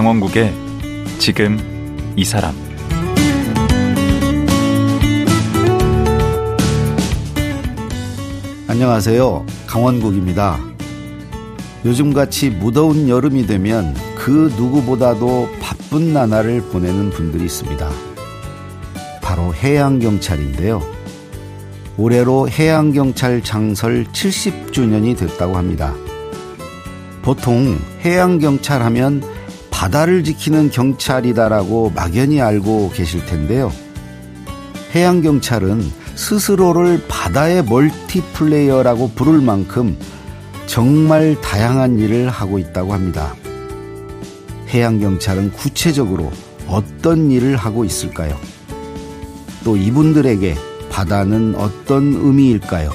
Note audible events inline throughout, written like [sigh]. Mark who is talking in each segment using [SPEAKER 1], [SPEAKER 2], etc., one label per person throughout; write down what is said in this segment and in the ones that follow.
[SPEAKER 1] 강원국의 지금 이 사람
[SPEAKER 2] 안녕하세요. 강원국입니다. 요즘같이 무더운 여름이 되면 그 누구보다도 바쁜 나날을 보내는 분들이 있습니다. 바로 해양경찰인데요. 올해로 해양경찰 장설 70주년이 됐다고 합니다. 보통 해양경찰 하면 바다를 지키는 경찰이다라고 막연히 알고 계실 텐데요. 해양경찰은 스스로를 바다의 멀티플레이어라고 부를 만큼 정말 다양한 일을 하고 있다고 합니다. 해양경찰은 구체적으로 어떤 일을 하고 있을까요? 또 이분들에게 바다는 어떤 의미일까요?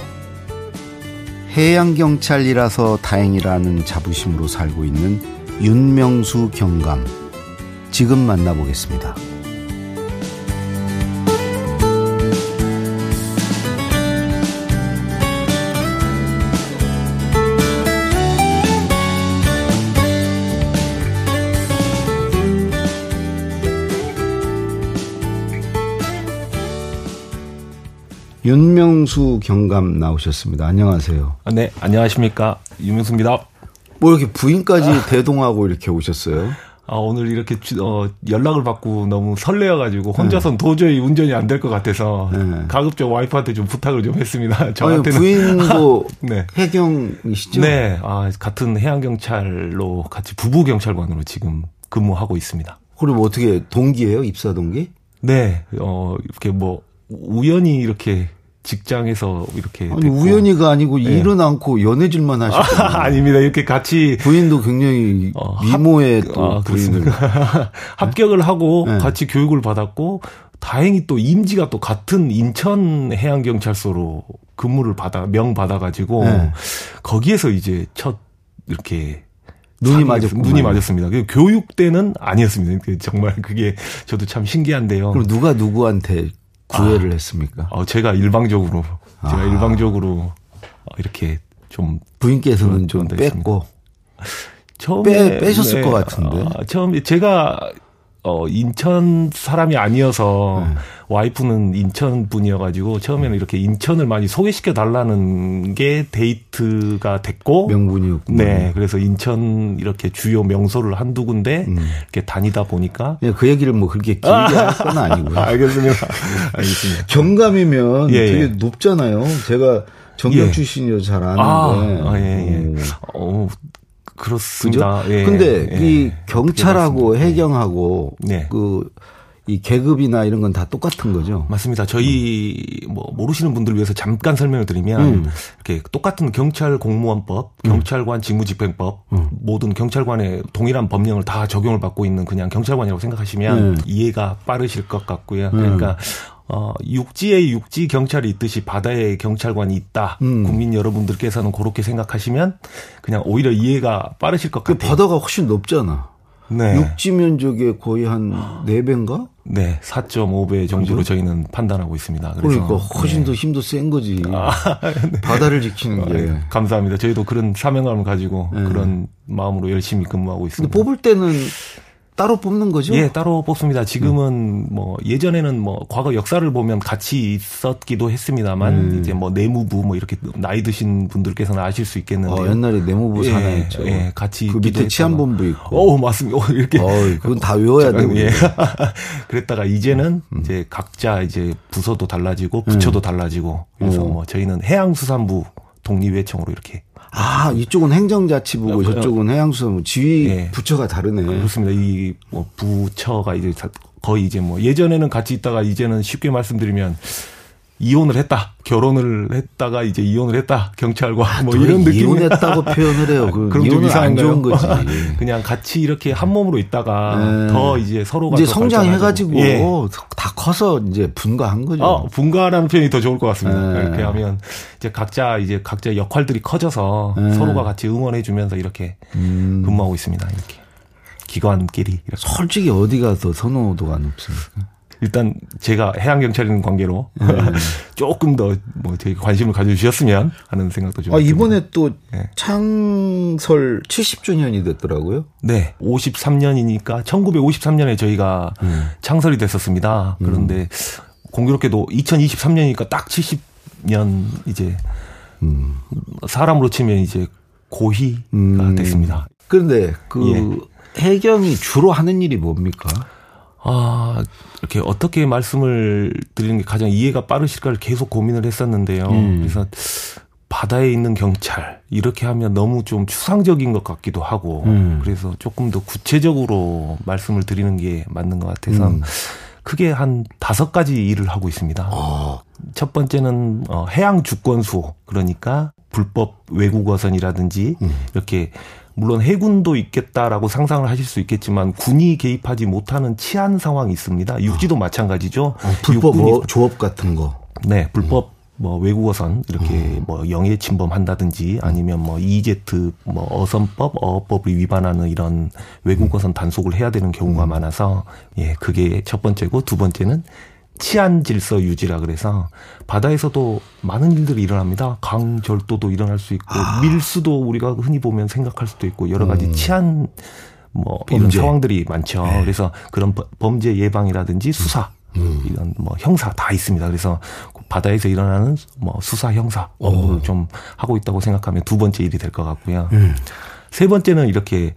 [SPEAKER 2] 해양경찰이라서 다행이라는 자부심으로 살고 있는 윤명수 경감. 지금 만나보겠습니다. 윤명수 경감 나오셨습니다. 안녕하세요.
[SPEAKER 3] 아, 네, 안녕하십니까. 윤명수입니다.
[SPEAKER 2] 뭐 이렇게 부인까지 아. [laughs] 대동하고 이렇게 오셨어요?
[SPEAKER 3] 아, 오늘 이렇게 어, 연락을 받고 너무 설레어가지고 혼자선 네. 도저히 운전이 안 될 것 같아서 네. 가급적 와이프한테 좀 부탁을 좀 했습니다. [laughs]
[SPEAKER 2] 저한테는 아니, 부인도 [laughs] 네. 해경이시죠?
[SPEAKER 3] 네, 아, 같은 해양경찰로 같이 부부경찰관으로 지금 근무하고 있습니다.
[SPEAKER 2] 그럼 어떻게 동기예요? 입사 동기?
[SPEAKER 3] 네, 어, 이렇게 뭐 우연히 이렇게 직장에서 이렇게
[SPEAKER 2] 아니, 우연히가 아니고 네. 일은 않고 연애질만 하셨죠.
[SPEAKER 3] 아, 닙니다 이렇게 같이
[SPEAKER 2] 부인도 굉장히 어, 미모의 합, 또 아, 부인을 [laughs]
[SPEAKER 3] 합격을 하고 네. 같이 교육을 받았고 다행히 또 임지가 또 같은 인천 해양 경찰서로 근무를 받아 명 받아 가지고 네. 거기에서 이제 첫 이렇게
[SPEAKER 2] 눈이 맞았고
[SPEAKER 3] 눈이 맞았습니다. 그 교육 때는 아니었습니다. 그 정말 그게 저도 참 신기한데요.
[SPEAKER 2] 그럼 누가 누구한테 구애를 아, 했습니까?
[SPEAKER 3] 어, 제가 일방적으로 제가 아. 일방적으로 이렇게 좀
[SPEAKER 2] 부인께서는 좀 뺐고 처음에 빼, 빼셨을 네, 것 같은데
[SPEAKER 3] 아, 처음에 제가 어, 인천 사람이 아니어서 네. 와이프는 인천 분이어가지고 처음에는 이렇게 인천을 많이 소개시켜 달라는 게 데이트가 됐고
[SPEAKER 2] 명분이었고
[SPEAKER 3] 네 그래서 인천 이렇게 주요 명소를 한두 군데 음. 이렇게 다니다 보니까
[SPEAKER 2] 예, 그 얘기를 뭐 그렇게 길게 할 건 아니고요. [laughs]
[SPEAKER 3] 알겠습니다. 알겠습니다.
[SPEAKER 2] 경감이면 예, 되게 예. 높잖아요. 제가 정경 예. 출신이라 잘 아는데. 아,
[SPEAKER 3] 아, 예, 예. 어, 그렇습니다.
[SPEAKER 2] 그죠? 예, 근데 예, 이 경찰하고 해경하고 네. 그이 계급이나 이런 건 다 똑같은 거죠.
[SPEAKER 3] 맞습니다. 저희 뭐 모르시는 분들을 위해서 잠깐 설명을 드리면 음. 이렇게 똑같은 경찰 공무원법, 음. 경찰관 직무집행법 음. 모든 경찰관의 동일한 법령을 다 적용을 받고 있는 그냥 경찰관이라고 생각하시면 음. 이해가 빠르실 것 같고요. 음. 그러니까 어, 육지에 육지 경찰이 있듯이 바다에 경찰관이 있다. 음. 국민 여러분들께서는 그렇게 생각하시면 그냥 오히려 이해가 빠르실 것 그 같아요.
[SPEAKER 2] 바다가 훨씬 높잖아. 네. 육지 면적의 거의 한 4배인가?
[SPEAKER 3] 네, 4.5배 정도로 저희는 판단하고 있습니다.
[SPEAKER 2] 그래서 그러니까 훨씬 네. 더 힘도 센 거지. 아, [laughs] 네. 바다를 지키는 게. 네,
[SPEAKER 3] 감사합니다. 저희도 그런 사명감을 가지고 네. 그런 마음으로 열심히 근무하고 있습니다.
[SPEAKER 2] 뽑을 때는 따로 뽑는 거죠?
[SPEAKER 3] 예, 따로 뽑습니다. 지금은 음. 뭐 예전에는 뭐 과거 역사를 보면 같이 있었기도 했습니다만 음. 이제 뭐 내무부 뭐 이렇게 나이 드신 분들께서는 아실 수 있겠는데
[SPEAKER 2] 어, 옛날에 내무부 산하였죠.
[SPEAKER 3] 예, 예, 같이
[SPEAKER 2] 그 밑에 치안본부 있고.
[SPEAKER 3] 어, 맞습니다. 어, 이렇게 어,
[SPEAKER 2] 그건 다 외워야 되고. 예. [laughs]
[SPEAKER 3] 그랬다가 이제는 음. 이제 각자 이제 부서도 달라지고 부처도 음. 달라지고 그래서 어. 뭐 저희는 해양수산부 독립외청으로 이렇게
[SPEAKER 2] 아, 이쪽은 행정자치부고 어, 저쪽은 해양수산부 지휘 네. 부처가 다르네.
[SPEAKER 3] 그렇습니다. 이 뭐 부처가 이제 거의 이제 뭐 예전에는 같이 있다가 이제는 쉽게 말씀드리면 이혼을 했다. 결혼을 했다가 이제 이혼을 했다. 경찰과 아, 뭐 이런 느낌.
[SPEAKER 2] 이혼했다고 표현을 해요. 그 [laughs] 그럼 좀 이상한 좋은 거지. [laughs]
[SPEAKER 3] 그냥 같이 이렇게 한 몸으로 있다가 네. 더 이제 서로가
[SPEAKER 2] 이제 성장해가지고 예. 다 커서 이제 분가한 거죠.
[SPEAKER 3] 어, 분가라는 표현이 더 좋을 것 같습니다. 네. 이렇게 하면 이제 각자 이제 각자 역할들이 커져서 네. 서로가 같이 응원해주면서 이렇게 음. 근무하고 있습니다. 이렇게 기관끼리 이렇게.
[SPEAKER 2] 솔직히 어디가 더 선호도가 높습니까?
[SPEAKER 3] 일단 제가 해양 경찰인 관계로 네. [laughs] 조금 더뭐 되게 관심을 가져주셨으면 하는 생각도 좀.
[SPEAKER 2] 아, 이번에 또 네. 창설 70주년이 됐더라고요.
[SPEAKER 3] 네. 53년이니까 1953년에 저희가 음. 창설이 됐었습니다. 그런데 음. 공교롭게도 2023년이니까 딱 70년 이제 음. 사람으로 치면 이제 고희가 음. 됐습니다.
[SPEAKER 2] 그런데 그 예. 해경이 주로 하는 일이 뭡니까?
[SPEAKER 3] 아, 이렇게 어떻게 말씀을 드리는 게 가장 이해가 빠르실까를 계속 고민을 했었는데요. 음. 그래서 바다에 있는 경찰 이렇게 하면 너무 좀 추상적인 것 같기도 하고 음. 그래서 조금 더 구체적으로 말씀을 드리는 게 맞는 것 같아서 음. 크게 한 다섯 가지 일을 하고 있습니다. 어. 첫 번째는 어, 해양 주권 수호 그러니까 불법 외국 어선이라든지 음. 이렇게 물론 해군도 있겠다라고 상상을 하실 수 있겠지만 군이 개입하지 못하는 치안 상황이 있습니다. 육지도 어. 마찬가지죠. 어,
[SPEAKER 2] 불법 뭐 조업 같은 거.
[SPEAKER 3] 네, 불법 음. 뭐 외국어선 이렇게 음. 뭐 영해 침범한다든지 아니면 뭐 EZ 뭐 어선법 어업법을 위반하는 이런 외국어선 단속을 해야 되는 경우가 음. 많아서 예 그게 첫 번째고 두 번째는 치안 질서 유지라 그래서 바다에서도 많은 일들이 일어납니다. 강절도도 일어날 수 있고 아. 밀수도 우리가 흔히 보면 생각할 수도 있고 여러 가지 음. 치안 뭐 범죄. 이런 상황들이 많죠. 네. 그래서 그런 범죄 예방이라든지 수사 음. 이런 뭐 형사 다 있습니다. 그래서 바다에서 일어나는 뭐 수사 형사 업무를 오. 좀 하고 있다고 생각하면 두 번째 일이 될 것 같고요. 음. 세 번째는 이렇게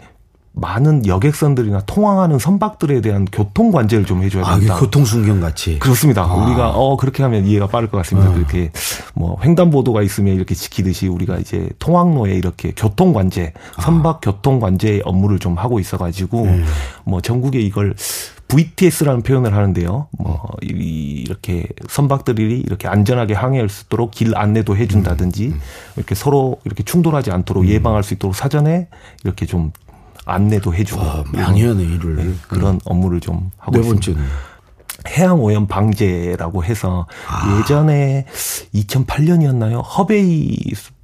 [SPEAKER 3] 많은 여객선들이나 통항하는 선박들에 대한 교통 관제를 좀 해줘야 된다.
[SPEAKER 2] 아, 교통 순경 같이.
[SPEAKER 3] 그렇습니다. 아. 우리가 어 그렇게 하면 이해가 빠를 것 같습니다. 음. 그렇게 뭐 횡단보도가 있으면 이렇게 지키듯이 우리가 이제 통항로에 이렇게 교통 관제, 아. 선박 교통 관제 업무를 좀 하고 있어가지고 음. 뭐 전국에 이걸 VTS라는 표현을 하는데요. 뭐 이렇게 선박들이 이렇게 안전하게 항해할 수 있도록 길 안내도 해준다든지 음. 이렇게 서로 이렇게 충돌하지 않도록 음. 예방할 수 있도록 사전에 이렇게 좀 안내도 해주고 아,
[SPEAKER 2] 많이 하네 일을 네,
[SPEAKER 3] 그런 음. 업무를 좀 하고 네 있습니다. 해양 오염 방제라고 해서 아. 예전에 2008년이었나요? 허베이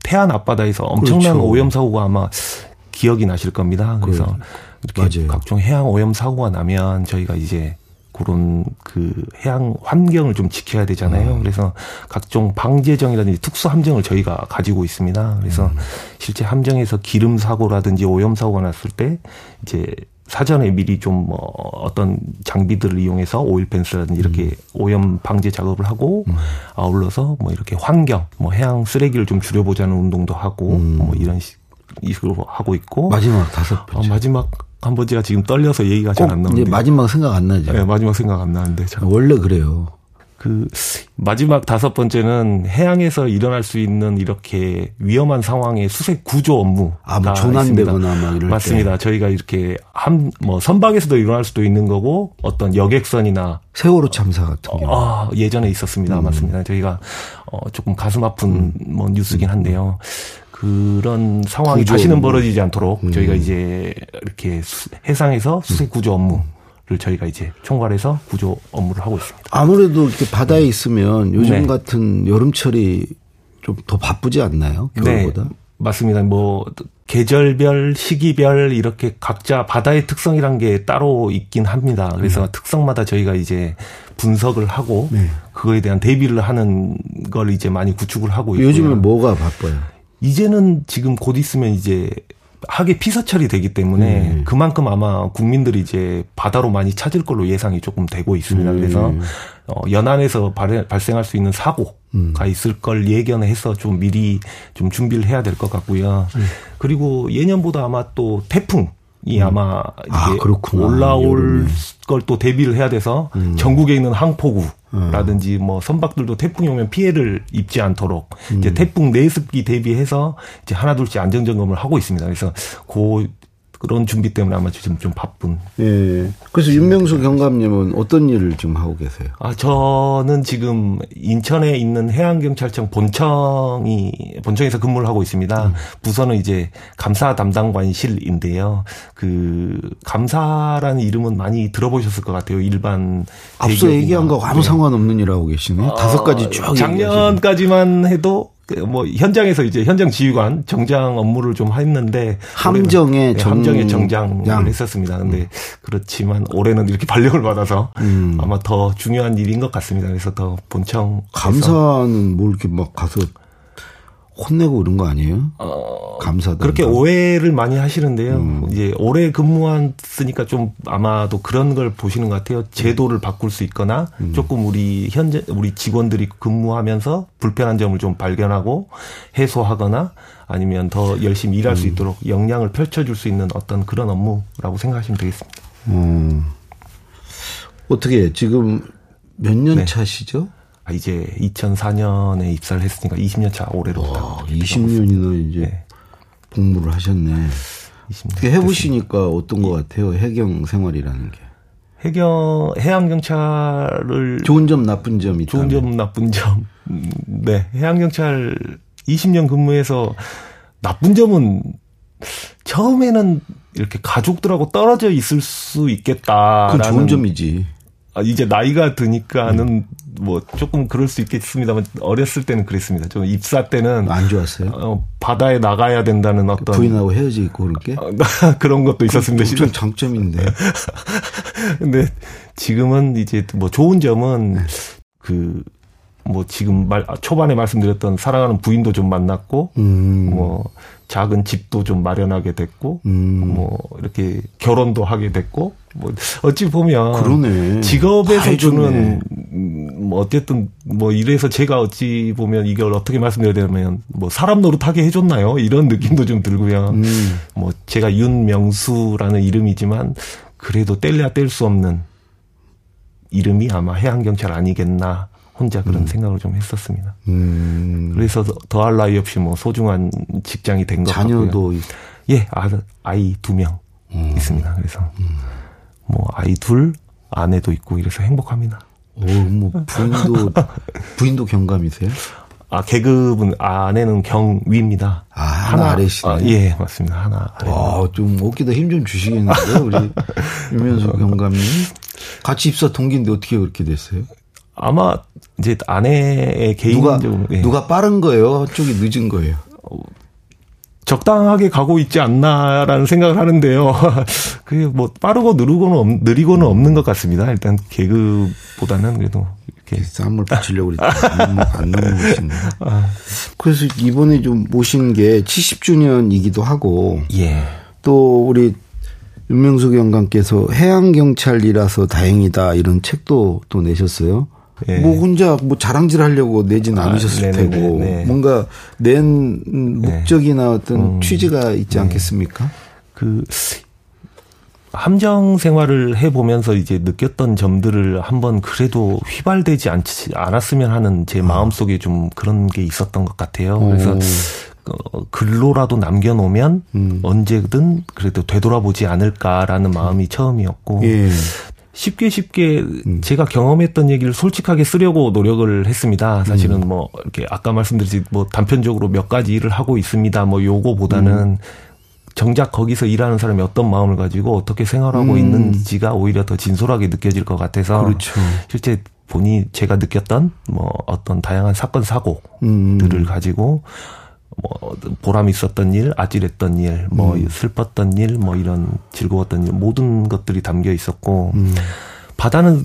[SPEAKER 3] 태안 앞바다에서 엄청난 그렇죠. 오염 사고가 아마 기억이 나실 겁니다. 그래서 이렇게 맞아요. 각종 해양 오염 사고가 나면 저희가 이제 그런 그 해양 환경을 좀 지켜야 되잖아요. 음. 그래서 각종 방제정이라든지 특수 함정을 저희가 가지고 있습니다. 그래서 음. 실제 함정에서 기름 사고라든지 오염 사고가 났을 때 이제 사전에 미리 좀 뭐 어떤 장비들을 이용해서 오일 펜스라든지 이렇게 음. 오염 방제 작업을 하고 음. 아울러서 뭐 이렇게 환경, 뭐 해양 쓰레기를 좀 줄여보자는 운동도 하고 음. 뭐 이런 식으로 하고 있고
[SPEAKER 2] 마지막 다섯 번째
[SPEAKER 3] 어, 마지막 한 번째가 지금 떨려서 얘기가 잘 안 나오는데
[SPEAKER 2] 마지막 생각 안 나죠.
[SPEAKER 3] 네, 마지막 생각 안 나는데 참.
[SPEAKER 2] 원래 그래요.
[SPEAKER 3] 그 마지막 다섯 번째는 해양에서 일어날 수 있는 이렇게 위험한 상황의 수색 구조 업무.
[SPEAKER 2] 아, 뭐 조난되거나 막 이럴
[SPEAKER 3] 맞습니다. 때. 저희가 이렇게 한 뭐 선박에서도 일어날 수도 있는 거고 어떤 여객선이나
[SPEAKER 2] 세월호 참사 같은 경우.
[SPEAKER 3] 아, 예전에 있었습니다. 음. 맞습니다. 저희가 어 조금 가슴 아픈 음. 뭐 뉴스긴 한데요. 그런 상황이 다시는 벌어지지 않도록 음. 저희가 이제 이렇게 해상에서 수색 구조 업무 를 저희가 이제 총괄해서 구조 업무를 하고 있습니다.
[SPEAKER 2] 아무래도 이렇게 바다에 있으면 요즘 네. 같은 여름철이 좀 더 바쁘지 않나요? 겨울보다? 네.
[SPEAKER 3] 맞습니다. 뭐 계절별, 시기별 이렇게 각자 바다의 특성이란 게 따로 있긴 합니다. 그래서 네. 특성마다 저희가 이제 분석을 하고 네. 그거에 대한 대비를 하는 걸 이제 많이 구축을 하고 있고요.
[SPEAKER 2] 요즘은 뭐가 바빠요?
[SPEAKER 3] 이제는 지금 곧 있으면 이제 하계 피서철이 되기 때문에 음. 그만큼 아마 국민들이 이제 바다로 많이 찾을 걸로 예상이 조금 되고 있습니다. 음. 그래서 어, 연안에서 발, 발생할 수 있는 사고가 음. 있을 걸 예견해서 좀 미리 좀 준비를 해야 될 것 같고요. 음. 그리고 예년보다 아마 또 태풍 이 음. 아마 아, 올라올 걸 또 대비를 해야 돼서 음. 전국에 있는 항포구라든지 뭐 선박들도 태풍이 오면 피해를 입지 않도록 음. 이제 태풍 내습기 대비해서 이제 하나둘씩 안전 점검을 하고 있습니다. 그래서 그 그런 준비 때문에 아마 지금 좀 바쁜.
[SPEAKER 2] 예. 그래서 윤명수 경감님은 어떤 일을 지금 하고 계세요?
[SPEAKER 3] 아, 저는 지금 인천에 있는 해양경찰청 본청이, 본청에서 근무를 하고 있습니다. 음. 부서는 이제 감사 담당관실인데요. 그, 감사라는 이름은 많이 들어보셨을 것 같아요. 일반.
[SPEAKER 2] 앞서 얘기한 거 아무 네. 상관없는 일 하고 계시네. 어, 다섯 가지 쭉.
[SPEAKER 3] 작년까지만 해도 그 뭐 현장에서 이제 현장 지휘관 정장 업무를 좀 했는데
[SPEAKER 2] 함정의
[SPEAKER 3] 정, 함정의 정장을 했었습니다. 근데 음. 그렇지만 올해는 이렇게 [laughs] 발령을 받아서 음. 아마 더 중요한 일인 것 같습니다. 그래서 더 본청
[SPEAKER 2] 감사는 뭐 이렇게 막 가서 혼내고 이런 거 아니에요? 어, 감사다.
[SPEAKER 3] 그렇게 오해를 많이 하시는데요. 음. 이제 오래 근무했으니까 좀 아마도 그런 걸 보시는 것 같아요. 제도를 바꿀 수 있거나 음. 조금 우리 현재 우리 직원들이 근무하면서 불편한 점을 좀 발견하고 해소하거나 아니면 더 열심히 일할 음. 수 있도록 역량을 펼쳐줄 수 있는 어떤 그런 업무라고 생각하시면 되겠습니다. 음.
[SPEAKER 2] 어떻게 지금 몇년 네. 차시죠?
[SPEAKER 3] 아, 이제 2004년에 입사를 했으니까 20년 차 올해로.
[SPEAKER 2] 와, 20년이나 이제 네. 복무를 하셨네. 어떻게 해보시니까 어떤 것 같아요? 해경 생활이라는 게.
[SPEAKER 3] 해경 해양 경찰을
[SPEAKER 2] 좋은 점 나쁜 점이
[SPEAKER 3] 좋은 점 나쁜 점. 네, 해양 경찰 20년 근무해서 나쁜 점은 처음에는 이렇게 가족들하고 떨어져 있을 수 있겠다라는
[SPEAKER 2] 그 좋은 점이지.
[SPEAKER 3] 아, 이제 나이가 드니까는 음. 뭐 조금 그럴 수 있겠습니다만 어렸을 때는 그랬습니다. 좀 입사 때는
[SPEAKER 2] 안 좋았어요.
[SPEAKER 3] 어, 바다에 나가야 된다는 어떤
[SPEAKER 2] 부인하고 헤어져 있고 그렇게
[SPEAKER 3] 어, [laughs] 그런 것도 있었습니다.
[SPEAKER 2] 엄청 장점인데. [laughs]
[SPEAKER 3] 근데 지금은 이제 뭐 좋은 점은 네. 그 뭐 지금 말 초반에 말씀드렸던 사랑하는 부인도 좀 만났고 음. 뭐 작은 집도 좀 마련하게 됐고 음. 뭐 이렇게 결혼도 하게 됐고 뭐 어찌 보면
[SPEAKER 2] 그러네.
[SPEAKER 3] 직업에서 주는 뭐 어쨌든 뭐 이래서 제가 어찌 보면 이걸 어떻게 말씀드려야 되냐면 뭐 사람 노릇하게 해줬나요? 이런 느낌도 좀 들고요. 음. 뭐 제가 윤명수라는 이름이지만 그래도 뗄래야 뗄 수 없는 이름이 아마 해양경찰 아니겠나 혼자 그런 음. 생각을 좀 했었습니다. 음. 그래서 더할 나위 없이 뭐 소중한 직장이 된 것 같고요.
[SPEAKER 2] 자녀도
[SPEAKER 3] 예, 아이 두 명 있습니다. 그래서 음. 뭐 아이 둘, 아내도 있고 이래서 행복합니다.
[SPEAKER 2] 오, 뭐 부인도 [laughs] 부인도 경감이세요?
[SPEAKER 3] 아 계급은 아내는 경위입니다.
[SPEAKER 2] 아 하나, 하나 아래시네. 아,
[SPEAKER 3] 예 맞습니다. 하나
[SPEAKER 2] 아래. 와좀 어깨다 힘 좀 주시겠는데요, 우리 [laughs] 유면수 경감님. 같이 입사 동기인데 어떻게 그렇게 됐어요?
[SPEAKER 3] 아마 이제 아내의 개인적으로
[SPEAKER 2] 누가, 예. 누가 빠른 거예요? 쪽이 늦은 거예요? 어,
[SPEAKER 3] 적당하게 가고 있지 않나라는 생각을 하는데요. [laughs] 그게 뭐 빠르고 느리고는 없, 느리고는 없는 것 같습니다. 일단 개그보다는 그래도 이렇게
[SPEAKER 2] 쌈을 붙이려고 그랬더니 안 넘어오시네. [laughs] 아. 그래서 이번에 좀 모신 게 70주년이기도 하고 예. 또 우리 윤명숙 영감께서 해양 경찰이라서 다행이다 이런 책도 또 내셨어요. 예. 뭐 혼자 뭐 자랑질 하려고 내진 아, 않으셨을 네네네, 테고 네. 뭔가 낸 목적이나 어떤 음, 취지가 있지 네. 않겠습니까?
[SPEAKER 3] 그 함정 생활을 해 보면서 이제 느꼈던 점들을 한번 그래도 휘발되지 않지 않았으면 하는 제 아. 마음 속에 좀 그런 게 있었던 것 같아요. 그래서 어, 글로라도 남겨놓으면 음. 언제든 그래도 되돌아보지 않을까라는 마음이 처음이었고 예. 쉽게 쉽게 음. 제가 경험했던 얘기를 솔직하게 쓰려고 노력을 했습니다. 사실은 음. 뭐 이렇게 아까 말씀드렸듯이 뭐 단편적으로 몇 가지 일을 하고 있습니다. 뭐 요거보다는 음. 정작 거기서 일하는 사람이 어떤 마음을 가지고 어떻게 생활하고 음. 있는지가 오히려 더 진솔하게 느껴질 것 같아서
[SPEAKER 2] 그렇죠.
[SPEAKER 3] 실제 본인이 제가 느꼈던 뭐 어떤 다양한 사건 사고들을 음. 가지고 뭐 보람 있었던 일, 아찔했던 일, 뭐 음. 슬펐던 일, 뭐 이런 즐거웠던 일 모든 것들이 담겨 있었고 음. 바다는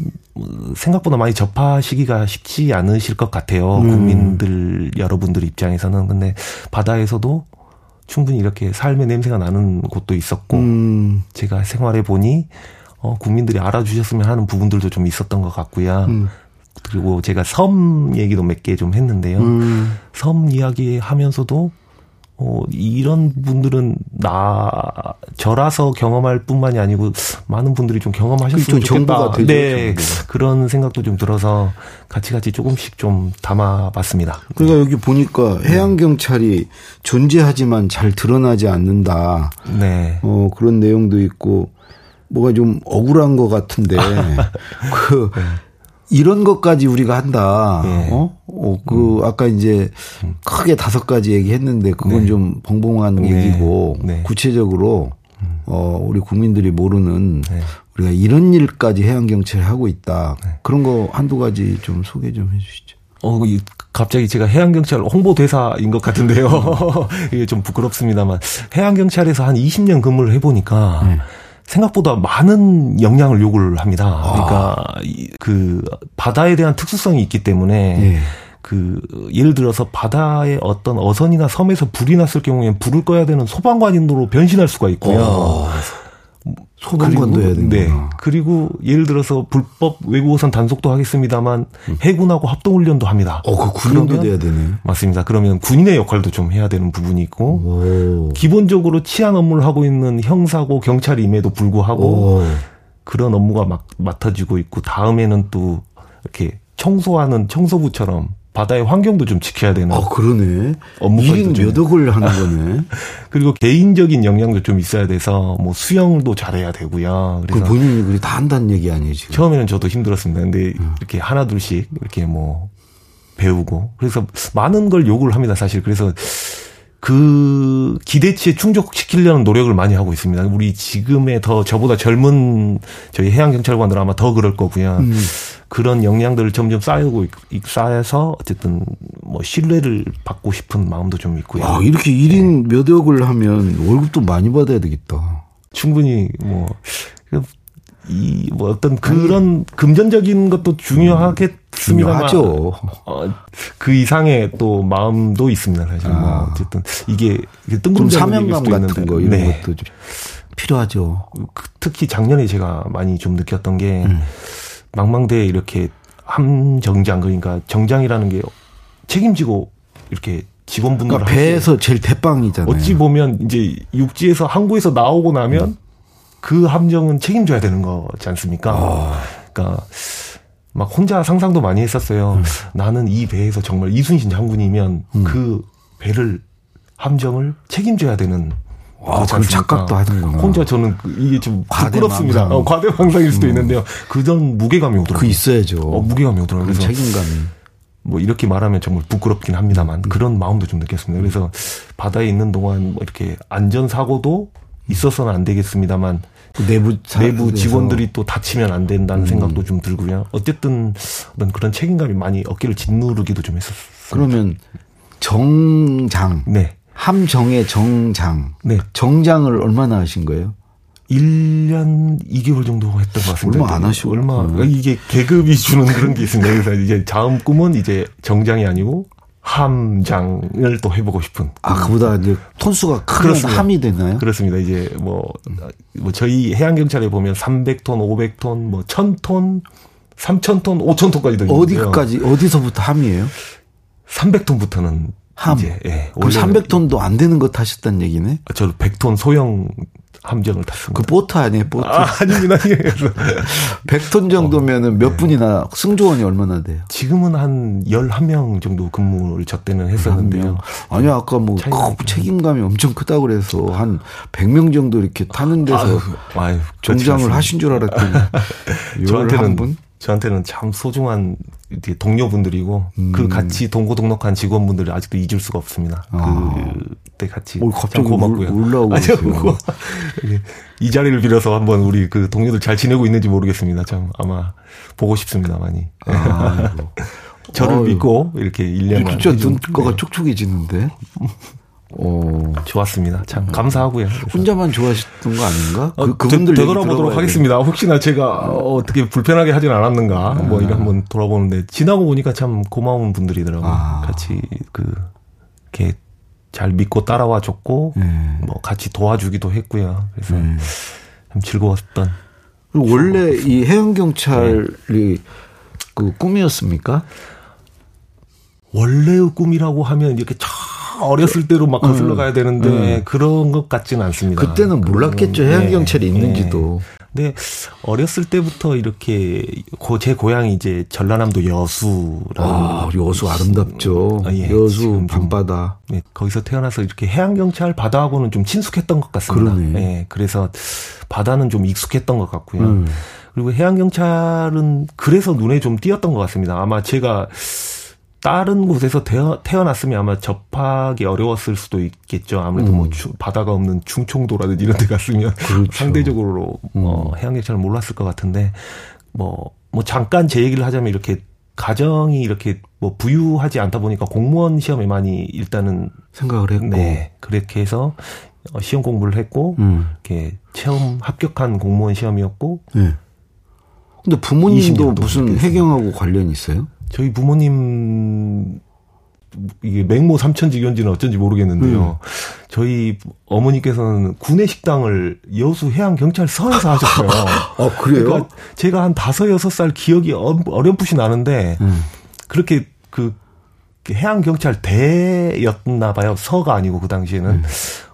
[SPEAKER 3] 생각보다 많이 접하시기가 쉽지 않으실 것 같아요. 음. 국민들 여러분들 입장에서는 근데 바다에서도 충분히 이렇게 삶의 냄새가 나는 곳도 있었고 음. 제가 생활해 보니 어 국민들이 알아주셨으면 하는 부분들도 좀 있었던 것 같고요. 음. 그리고 제가 섬 얘기도 몇 개 좀 했는데요. 음. 섬 이야기 하면서도 어, 이런 분들은 나 저라서 경험할 뿐만이 아니고 많은 분들이 좀 경험하셨으면 좋겠다.
[SPEAKER 2] 되죠,
[SPEAKER 3] 네, 정보가. 그런 생각도 좀 들어서 같이 같이 조금씩 좀 담아봤습니다.
[SPEAKER 2] 그러니까 여기 보니까 해양 경찰이 존재하지만 잘 드러나지 않는다. 네. 어 그런 내용도 있고 뭐가 좀 억울한 것 같은데 [laughs] 그. 네. 이런 것까지 우리가 한다. 네. 어? 어, 그, 음. 아까 이제 크게 다섯 가지 얘기했는데 그건 네. 좀 벙벙한 네. 얘기고 네. 구체적으로 음. 어, 우리 국민들이 모르는 네. 우리가 이런 일까지 해양경찰이 하고 있다. 네. 그런 거 한두 가지 좀 소개 좀 해 주시죠.
[SPEAKER 3] 어, 갑자기 제가 해양경찰 홍보대사인 것 같은데요. [laughs] 이게 좀 부끄럽습니다만. 해양경찰에서 한 20년 근무를 해보니까, 네. 생각보다 많은 영향을 요구를 합니다. 그러니까, 아. 그, 바다에 대한 특수성이 있기 때문에, 네. 그 예를 들어서 바다에 어떤 어선이나 섬에서 불이 났을 경우에 불을 꺼야 되는 소방관인으로 변신할 수가 있고요. 어.
[SPEAKER 2] 소방관도 해야 되는 네.
[SPEAKER 3] 그리고 예를 들어서 불법 외국어선 단속도 하겠습니다만 음. 해군하고 합동 훈련도 합니다.
[SPEAKER 2] 어, 그 군인도 돼야 되네.
[SPEAKER 3] 맞습니다. 그러면 군인의 역할도 좀 해야 되는 부분이 있고 오. 기본적으로 치안 업무를 하고 있는 형사고 경찰임에도 불구하고 오. 그런 업무가 막 맡아지고 있고 다음에는 또 이렇게 청소하는 청소부처럼 바다의 환경도 좀 지켜야 되는.
[SPEAKER 2] 아, 그러네. 업무가 몇 억을 하는 [laughs] 거네.
[SPEAKER 3] 그리고 개인적인 역량도 좀 있어야 돼서 뭐 수영도 잘해야 되고요.
[SPEAKER 2] 그래서 그 본인이 다 한다는 얘기 아니에요, 지금?
[SPEAKER 3] 처음에는 저도 힘들었습니다. 근데 음. 이렇게 하나 둘씩 이렇게 뭐 배우고 그래서 많은 걸 요구를 합니다, 사실. 그래서 그 기대치에 충족시키려는 노력을 많이 하고 있습니다. 우리 지금의 더 저보다 젊은 저희 해양경찰관들 아마 더 그럴 거고요. 음. 그런 역량들을 점점 쌓이고 쌓여서 어쨌든 뭐 신뢰를 받고 싶은 마음도 좀 있고요.
[SPEAKER 2] 아, 이렇게 1인 네. 몇 억을 하면 월급도 많이 받아야 되겠다.
[SPEAKER 3] 충분히 뭐 이뭐 어떤 그런 금전적인 것도 중요하겠습니다만
[SPEAKER 2] 중요하죠.
[SPEAKER 3] 어, 그 이상의 또 마음도 있습니다. 사실 뭐 아. 뭐 어쨌든 이게
[SPEAKER 2] 뜬금없는 사명감 같은 있는데. 거 이런 네. 것도 좀 필요하죠.
[SPEAKER 3] 그 특히 작년에 제가 많이 좀 느꼈던 게 음. 망망대에 이렇게 함정장 그러니까 정장이라는 게 책임지고 이렇게 직원분들
[SPEAKER 2] 그러니까 배에서 제일 대빵이잖아요.
[SPEAKER 3] 어찌 보면 이제 육지에서 항구에서 나오고 나면 음. 그 함정은 책임져야 되는 거지 않습니까? 아. 그러니까 막 혼자 상상도 많이 했었어요. 음. 나는 이 배에서 정말 이순신 장군이면 음. 그 배를 함정을 책임져야 되는
[SPEAKER 2] 아, 그럼 착각도 하는구나.
[SPEAKER 3] 혼자 저는 그 이게 좀 부끄럽습니다. 어, 과대망상일 수도 음. 있는데요. 그전 무게감이 오더라고요.
[SPEAKER 2] 그 있어야죠.
[SPEAKER 3] 어, 무게감이 오더라고요.
[SPEAKER 2] 그래서 책임감이.
[SPEAKER 3] 뭐 이렇게 말하면 정말 부끄럽긴 합니다만 음. 그런 마음도 좀 느꼈습니다. 그래서 바다에 있는 동안 뭐 이렇게 안전 사고도 있어서는 안 되겠습니다만 그 내부 내부 직원들이 또 다치면 안 된다는 음. 생각도 좀 들고요. 어쨌든 어떤 그런 책임감이 많이 어깨를 짓누르기도 좀 했었어요.
[SPEAKER 2] 그러면 정장 네. 함정의 정장. 네. 정장을 얼마나 하신 거예요?
[SPEAKER 3] 1년 2개월 정도 했던 것 같습니다.
[SPEAKER 2] 얼마 안 하시고.
[SPEAKER 3] 얼마, 네. 이게 계급이 주는 그런 게 있습니다. 그래서 이제 다음 꿈은 이제 정장이 아니고 함장을 또 해보고 싶은.
[SPEAKER 2] 아, 그보다 이제 톤수가 크면 함이 되나요?
[SPEAKER 3] 그렇습니다. 이제 뭐, 뭐 저희 해양경찰에 보면 300톤, 500톤, 뭐 1000톤, 3000톤, 5000톤까지도 있는데요.
[SPEAKER 2] 어디까지, 어디서부터 함이에요?
[SPEAKER 3] 300톤부터는
[SPEAKER 2] 함. 이제, 예. 그럼 300톤도 안 되는 거 타셨다는 얘기네?
[SPEAKER 3] 아, 저는 100톤 소형 함정을 탔습니다.
[SPEAKER 2] 그 보트 아니에요, 보트?
[SPEAKER 3] 아, 아닙니다.
[SPEAKER 2] 100톤 [laughs] 정도면은 몇 네. 분이나 승조원이 얼마나 돼요?
[SPEAKER 3] 지금은 한 11명 정도 근무를 저 때는 했었는데요.
[SPEAKER 2] 아니요, 아까 뭐 책임감이 엄청 크다고 그래서 한 100명 정도 이렇게 타는 데서 아유, 아유, 정장을 하신 줄 알았더니 [laughs]
[SPEAKER 3] 저한테는 분? 저한테는 참 소중한 동료분들이고 음. 그 같이 동고동락한 직원분들이 아직도 잊을 수가 없습니다. 아. 그때 같이
[SPEAKER 2] 오, 갑자기 고맙고요. 올라오고 아니요,
[SPEAKER 3] 이 자리를 빌어서 한번 우리 그 동료들 잘 지내고 있는지 모르겠습니다. 참 아마 보고 싶습니다, 많이. 아, [laughs] 저를 아유. 믿고 이렇게 1년간
[SPEAKER 2] 진짜 눈가가 촉촉해지는데.
[SPEAKER 3] 오. 좋았습니다. 참 음. 감사하고요.
[SPEAKER 2] 혼자만 좋아하셨던 거 아닌가?
[SPEAKER 3] 어, 그, 그분들 되돌아보도록 하겠습니다. 혹시나 제가 어, 어떻게 불편하게 하진 않았는가? 아. 뭐 이거 한번 돌아보는데 지나고 보니까 참 고마운 분들이더라고요. 아. 같이 그 이렇게 잘 믿고 따라와 줬고 네. 뭐 같이 도와주기도 했고요. 그래서 네. 참 즐거웠던.
[SPEAKER 2] 원래 이 해양 경찰이 네. 그 꿈이었습니까?
[SPEAKER 3] 원래의 꿈이라고 하면 이렇게 참 어렸을 때로 막 거슬러 가야 되는데 음. 그런 것 같지는 않습니다.
[SPEAKER 2] 그때는 몰랐겠죠. 해양 경찰이 네. 있는지도.
[SPEAKER 3] 네. 어렸을 때부터 이렇게 제 고향이 이제 전라남도 여수라고
[SPEAKER 2] 아, 여수 아름답죠. 아, 예. 여수 밤바다.
[SPEAKER 3] 네. 거기서 태어나서 이렇게 해양 경찰 바다하고는 좀 친숙했던 것 같습니다. 그러네. 네. 그래서 바다는 좀 익숙했던 것 같고요. 음. 그리고 해양 경찰은 그래서 눈에 좀 띄었던 것 같습니다. 아마 제가 다른 곳에서 태어, 태어 났으면 아마 접하기 어려웠을 수도 있겠죠. 아무래도 뭐 음. 뭐 주, 바다가 없는 중청도라든지 이런 데 갔으면 [laughs] 그렇죠. 상대적으로 음. 어, 해양경찰을 몰랐을 것 같은데 뭐, 뭐 잠깐 제 얘기를 하자면 이렇게 가정이 이렇게 뭐 부유하지 않다 보니까 공무원 시험에 많이 일단은
[SPEAKER 2] 생각을 했고 네,
[SPEAKER 3] 그렇게 해서 어, 시험 공부를 했고 음. 이렇게 체험 합격한 공무원 시험이었고. 네.
[SPEAKER 2] 근데 부모님도 무슨 해경하고 관련이 있어요?
[SPEAKER 3] 저희 부모님 이게 맹모 삼천지견지는 어쩐지 모르겠는데요. 음. 저희 어머니께서는 구내 식당을 여수 해양 경찰서에서 [laughs] 하셨어요.
[SPEAKER 2] 아 그래요? 그러니까
[SPEAKER 3] 제가 한 다섯 여섯 살 기억이 어렴풋이 나는데 음. 그렇게 그 해양 경찰 대였나 봐요. 서가 아니고 그 당시에는. 음.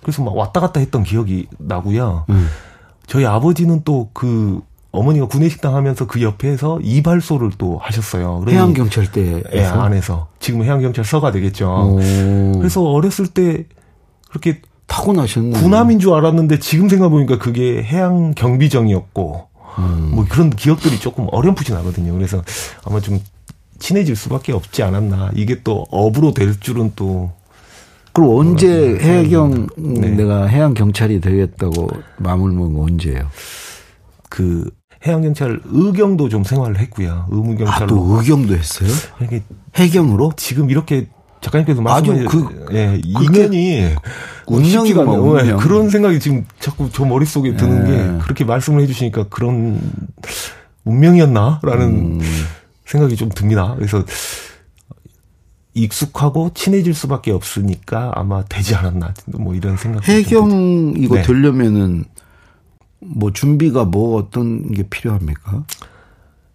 [SPEAKER 3] 그래서 막 왔다 갔다 했던 기억이 나고요. 음. 저희 아버지는 또그 어머니가 구내식당 하면서 그 옆에서 이발소를 또 하셨어요.
[SPEAKER 2] 해양경찰대
[SPEAKER 3] 예, 안에서. 지금 해양경찰서가 되겠죠. 오. 그래서 어렸을 때 그렇게
[SPEAKER 2] 타고나셨네.
[SPEAKER 3] 군함인 줄 알았는데 지금 생각해보니까 그게 해양 경비정이었고 음. 뭐 그런 기억들이 조금 어렴풋이 나거든요. 그래서 아마 좀 친해질 수밖에 없지 않았나. 이게 또 업으로 될 줄은 또.
[SPEAKER 2] 그럼 언제 해경 네. 내가 해양 경찰이 되겠다고 마음을 먹은 언제예요?
[SPEAKER 3] 그 해양 경찰 의경도 좀 생활을 했고요. 의무경찰로. 아,
[SPEAKER 2] 또 의경도 했어요? 이게 해경으로?
[SPEAKER 3] 지금 이렇게 작가님께서 말씀하신 그, 예, 이면이
[SPEAKER 2] 운명이가 뭐 운명.
[SPEAKER 3] 그런 생각이 지금 자꾸 저 머릿속에 드는 예. 게 그렇게 말씀을 해 주시니까 그런 운명이었나라는 음. 생각이 좀 듭니다. 그래서 익숙하고 친해질 수밖에 없으니까 아마 되지 않았나 뭐 이런 생각.
[SPEAKER 2] 해경 이거 네. 되려면은 뭐 준비가 뭐 어떤 게 필요합니까?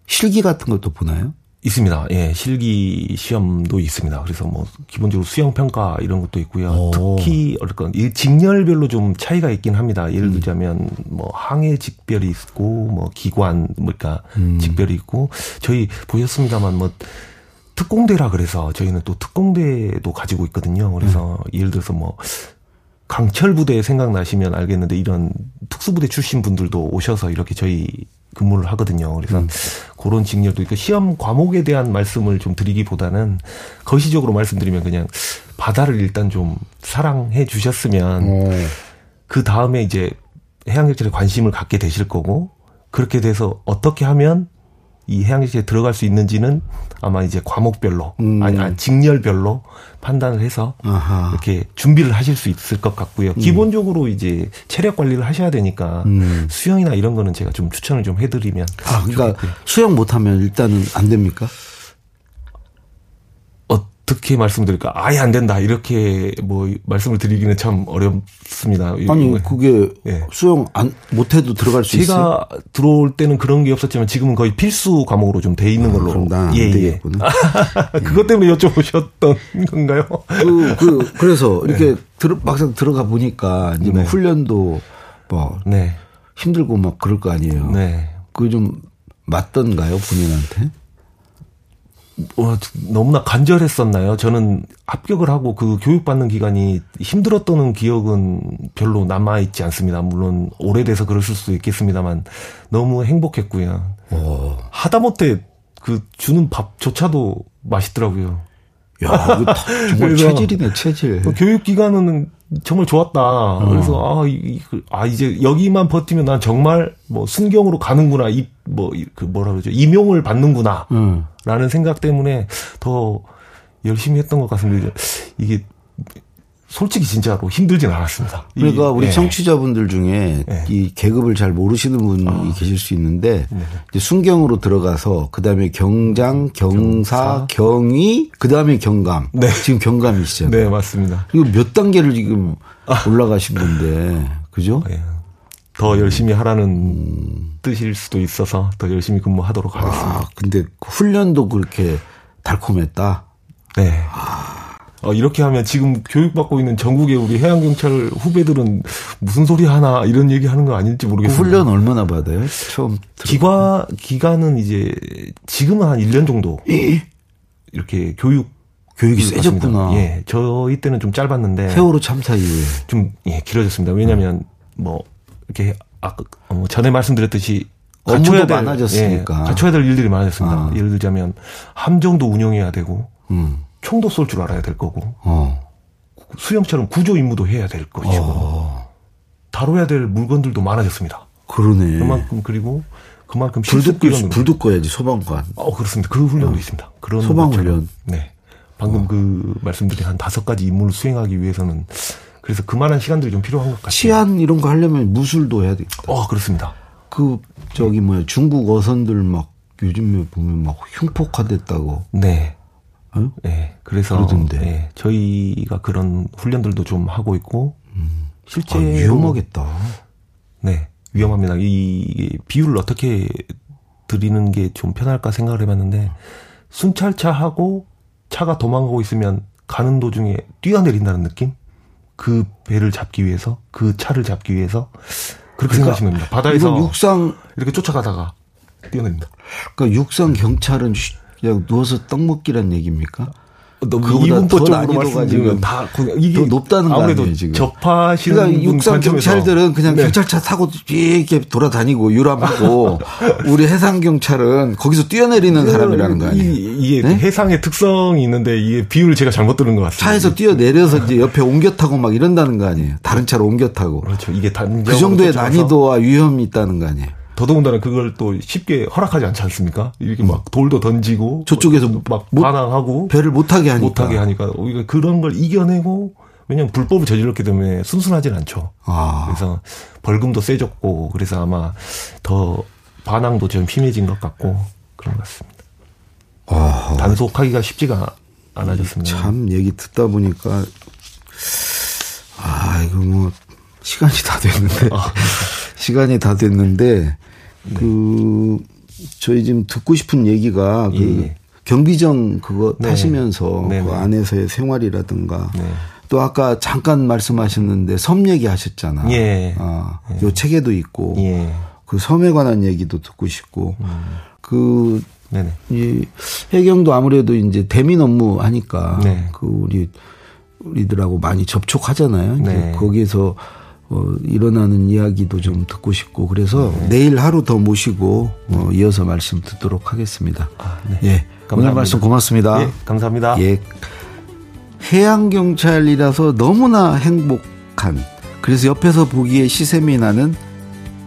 [SPEAKER 2] 실기 같은 것도 보나요?
[SPEAKER 3] 있습니다. 예, 실기 시험도 있습니다. 그래서 뭐 기본적으로 수영 평가 이런 것도 있고요. 오. 특히 어쨌건 이 직렬별로 좀 차이가 있긴 합니다. 예를 음. 들자면 음. 뭐 항해 직별이 있고 뭐 기관 뭐니까 음. 직별이 있고 저희 보셨습니다만 뭐 특공대라 그래서 저희는 또 특공대도 가지고 있거든요. 그래서 음. 예를 들어서 뭐 강철 부대 생각나시면 알겠는데 이런 특수부대 출신 분들도 오셔서 이렇게 저희 근무를 하거든요. 그래서 음. 그런 직렬도 있고 시험 과목에 대한 말씀을 좀 드리기보다는 거시적으로 말씀드리면 그냥 바다를 일단 좀 사랑해 주셨으면 오. 그 다음에 이제 해양경찰에 관심을 갖게 되실 거고 그렇게 돼서 어떻게 하면 이 해양경찰에 들어갈 수 있는지는 아마 이제 과목별로 음. 아니, 아니 직렬별로 판단을 해서 아하. 이렇게 준비를 하실 수 있을 것 같고요. 음. 기본적으로 이제 체력 관리를 하셔야 되니까 음. 수영이나 이런 거는 제가 좀 추천을 좀 해드리면
[SPEAKER 2] 아 그러니까 좋겠고요. 수영 못하면 일단은 안 됩니까?
[SPEAKER 3] 어떻게 말씀드릴까? 아예 안 된다. 이렇게 뭐 말씀을 드리기는 참 어렵습니다.
[SPEAKER 2] 아니, 그게 예. 수영 안 못해도 들어갈 수
[SPEAKER 3] 있어요? 제가 들어올 때는 그런 게 없었지만 지금은 거의 필수 과목으로 좀 돼 있는 아, 걸로.
[SPEAKER 2] 아, 예, 예. [laughs]
[SPEAKER 3] 그것 때문에 여쭤보셨던 [laughs] 건가요?
[SPEAKER 2] 그, 그, 그래서 [laughs] 이렇게 네. 들어, 막상 들어가 보니까 이제 뭐 네. 훈련도 뭐 네. 힘들고 막 그럴 거 아니에요. 네. 그좀 맞던가요, 본인한테?
[SPEAKER 3] 어, 너무나 간절했었나요? 저는 합격을 하고 그 교육받는 기간이 힘들었던 기억은 별로 남아있지 않습니다. 물론 오래돼서 그러실 수도 있겠습니다만 너무 행복했고요. 오. 어. 하다못해 그 주는 밥조차도 맛있더라고요.
[SPEAKER 2] 야, 정말 체질이네, 체질.
[SPEAKER 3] 그 교육 기간은 정말 좋았다. 어. 그래서 아, 이, 그, 아 이제 여기만 버티면 난 정말 뭐 순경으로 가는구나. 이 뭐 그 뭐라 그러죠? 임용을 받는구나. 음. 라는 생각 때문에 더 열심히 했던 것 같습니다. 이게 솔직히 진짜로 힘들진 않았습니다.
[SPEAKER 2] 그러니까 이, 우리 네. 청취자분들 중에 네. 이 계급을 잘 모르시는 분이 아. 계실 수 있는데 네. 이제 순경으로 들어가서 그다음에 경장, 경사, 경사. 경위, 그다음에 경감. 네. 지금 경감이시잖아요.
[SPEAKER 3] 네, 맞습니다.
[SPEAKER 2] 그리고 몇 단계를 지금 아. 올라가신 건데. 그죠? 네.
[SPEAKER 3] 더 열심히 하라는 음. 뜻일 수도 있어서 더 열심히 근무하도록 하겠습니다. 아,
[SPEAKER 2] 근데 훈련도 그렇게 달콤했다.
[SPEAKER 3] 네. 아. 어, 이렇게 하면 지금 교육받고 있는 전국의 우리 해양경찰 후배들은 무슨 소리 하나 이런 얘기 하는 거 아닐지 모르겠어요.
[SPEAKER 2] 그 훈련 얼마나 받아요? 처음
[SPEAKER 3] 기과 기간은 이제 지금은 한 1년 정도 예? 이렇게 교육
[SPEAKER 2] 교육이 세졌구나.
[SPEAKER 3] 예. 저희 때는 좀 짧았는데
[SPEAKER 2] 세월호 참사 이후에
[SPEAKER 3] 좀 예, 길어졌습니다. 왜냐면 음. 뭐 이렇게 아까 어, 전에 말씀드렸듯이
[SPEAKER 2] 될, 많아졌으니까
[SPEAKER 3] 예, 갖춰야 될 일들이 많아졌습니다. 아. 예를 들자면 함정도 운영해야 되고 음. 총도 쏠 줄 알아야 될 거고 어. 수영처럼 구조 임무도 해야 될 것이고 어. 다뤄야 될 물건들도 많아졌습니다.
[SPEAKER 2] 그러네.
[SPEAKER 3] 그만큼 그리고 그만큼
[SPEAKER 2] 불도 끌 불도 꺼야지 소방관.
[SPEAKER 3] 어 그렇습니다. 그 훈련도 어. 있습니다. 그런
[SPEAKER 2] 소방 훈련.
[SPEAKER 3] 네. 방금 어. 그 말씀드린 한 다섯 가지 임무를 수행하기 위해서는 그래서 그만한 시간들이 좀 필요한 것 같아요.
[SPEAKER 2] 치안 이런 거 하려면 무술도 해야 되겠다.
[SPEAKER 3] 어 그렇습니다.
[SPEAKER 2] 그 저기 뭐야 중국 어선들 막 요즘에 보면 막 흉폭화됐다고.
[SPEAKER 3] 네. 어? 네. 그래서 그러던데. 네. 저희가 그런 훈련들도 좀 하고 있고 음. 실제 아,
[SPEAKER 2] 위험하겠다.
[SPEAKER 3] 네. 위험합니다. 이 비율을 어떻게 드리는 게 좀 편할까 생각을 해봤는데 순찰차 하고 차가 도망가고 있으면 가는 도중에 뛰어내린다는 느낌? 그 배를 잡기 위해서 그 차를 잡기 위해서 그렇게 그러니까 생각하시면 됩니다. 바다에서 육상 이렇게 쫓아가다가 뛰어냅니다.
[SPEAKER 2] 그러니까 육상 경찰은 그냥 누워서 떡 먹기란 얘기입니까?
[SPEAKER 3] 너무 이분법적으로 말씀드리면 다
[SPEAKER 2] 이게 더 높다는
[SPEAKER 3] 아무래도
[SPEAKER 2] 아니에요, 지금.
[SPEAKER 3] 접하시는
[SPEAKER 2] 그러니까 육상 경찰들은 그냥 네. 경찰차 타고 이렇게 돌아다니고 유람하고 [laughs] 우리 해상 경찰은 거기서 뛰어내리는 네, 사람이라는 거 아니에요?
[SPEAKER 3] 이게 네? 해상의 특성이 있는데 이게 비율을 제가 잘못 들은 것 같습니다.
[SPEAKER 2] 차에서 뛰어내려서 [laughs] 이제 옆에 옮겨 타고 막 이런다는 거 아니에요? 다른 차로 옮겨 타고.
[SPEAKER 3] 그렇죠. 이게
[SPEAKER 2] 그 정도의 난이도와 위험이 있다는 거 아니에요?
[SPEAKER 3] 더더군다나 그걸 또 쉽게 허락하지 않지 않습니까? 이렇게 막 돌도 던지고
[SPEAKER 2] 저쪽에서
[SPEAKER 3] 막 못, 반항하고
[SPEAKER 2] 배를 못하게 하니까
[SPEAKER 3] 못하게 하니까 오히려 그런 걸 이겨내고 왜냐하면 불법을 저질렀기 때문에 순순하진 않죠. 아. 그래서 벌금도 세졌고 그래서 아마 더 반항도 좀 심해진 것 같고 그런 것 같습니다. 아. 단속하기가 쉽지가 않아졌습니다.
[SPEAKER 2] 참 얘기 듣다 보니까 아 이거 뭐 시간이 다 됐는데 아. [laughs] 시간이 다 됐는데 네. 그 저희 지금 듣고 싶은 얘기가 그 예. 그 경비정 그거 네. 타시면서 네. 그 네. 안에서의 생활이라든가 네. 또 아까 잠깐 말씀하셨는데 섬 얘기 하셨잖아. 예. 아, 예. 요 책에도 있고 예. 그 섬에 관한 얘기도 듣고 싶고 음. 그 네네. 이 해경도 아무래도 이제 대민 업무 하니까 네. 그 우리 우리들하고 많이 접촉하잖아요. 네. 거기에서 어, 일어나는 이야기도 좀 듣고 싶고 그래서 네. 내일 하루 더 모시고 어, 이어서 말씀 듣도록 하겠습니다. 아, 네. 예. 감사합니다. 오늘 말씀 고맙습니다. 예,
[SPEAKER 3] 감사합니다.
[SPEAKER 2] 예. 해양 경찰이라서 너무나 행복한 그래서 옆에서 보기에 시샘이 나는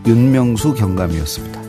[SPEAKER 2] 윤명수 경감이었습니다.